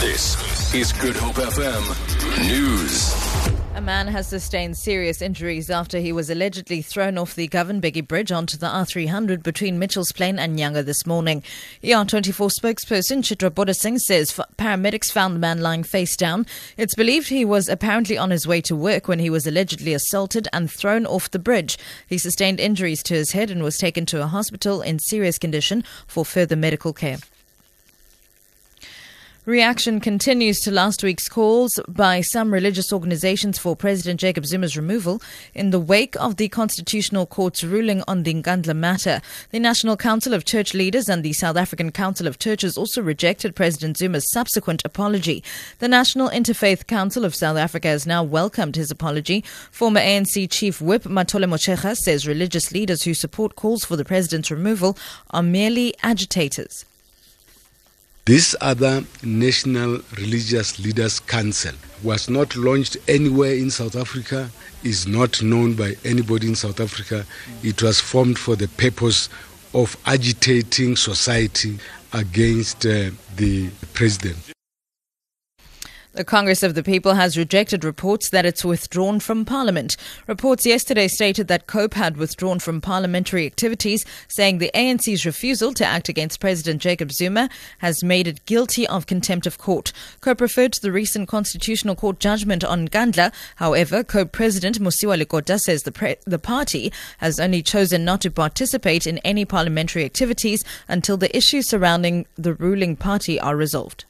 This is Good Hope FM News. A man has sustained serious injuries after he was allegedly thrown off the Govan Mbeki Bridge onto the R300 between Mitchell's Plain and Nyanga this morning. ER24 spokesperson Chitra Bodasing says paramedics found the man lying face down. It's believed he was apparently on his way to work when he was allegedly assaulted and thrown off the bridge. He sustained injuries to his head and was taken to a hospital in serious condition for further medical care. Reaction continues to last week's calls by some religious organizations for President Jacob Zuma's removal in the wake of the Constitutional Court's ruling on the Nkandla matter. The National Council of Church Leaders and the South African Council of Churches also rejected President Zuma's subsequent apology. The National Interfaith Council of South Africa has now welcomed his apology. Former ANC Chief Whip Mathole Motshekga says religious leaders who support calls for the president's removal are merely agitators. This other National Religious Leaders Council was not launched anywhere in South Africa, is not known by anybody in South Africa. It was formed for the purpose of agitating society against uh, the president. The Congress of the People has rejected reports that it's withdrawn from Parliament. Reports yesterday stated that COPE had withdrawn from parliamentary activities, saying the ANC's refusal to act against President Jacob Zuma has made it guilty of contempt of court. COPE referred to the recent Constitutional Court judgment on Nkandla. However, COPE President Mosiuoa Lekota says the, pre- the party has only chosen not to participate in any parliamentary activities until the issues surrounding the ruling party are resolved.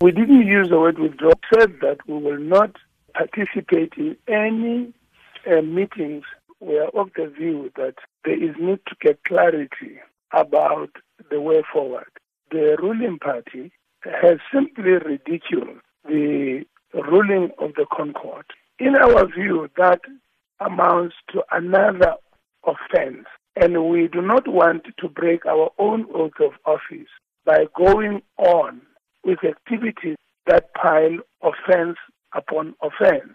We didn't use the word withdraw, said that we will not participate in any uh, meetings. We are of the view that there is need to get clarity about the way forward. The ruling party has simply ridiculed the ruling of the ConCourt. In our view, that amounts to another offense, and we do not want to break our own oath of office by going on with activities that pile offense upon offense.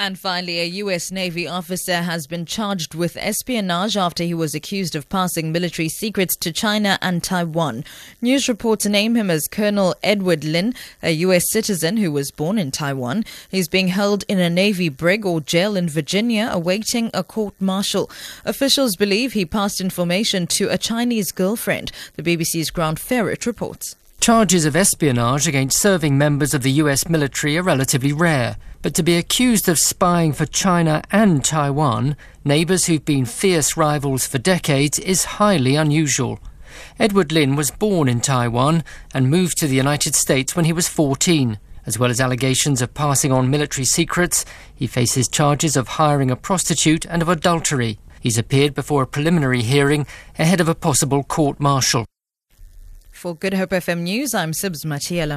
And finally, a U.S. Navy officer has been charged with espionage after he was accused of passing military secrets to China and Taiwan. News reports name him as Colonel Edward Lin, a U.S. citizen who was born in Taiwan. He's being held in a Navy brig or jail in Virginia, awaiting a court martial. Officials believe he passed information to a Chinese girlfriend. The BBC's Grant Ferrett reports. Charges of espionage against serving members of the US military are relatively rare, but to be accused of spying for China and Taiwan, neighbours who've been fierce rivals for decades, is highly unusual. Edward Lin was born in Taiwan and moved to the United States when he was 14. As well as allegations of passing on military secrets, he faces charges of hiring a prostitute and of adultery. He's appeared before a preliminary hearing ahead of a possible court martial. For Good Hope FM News, I'm Sibs Matiela.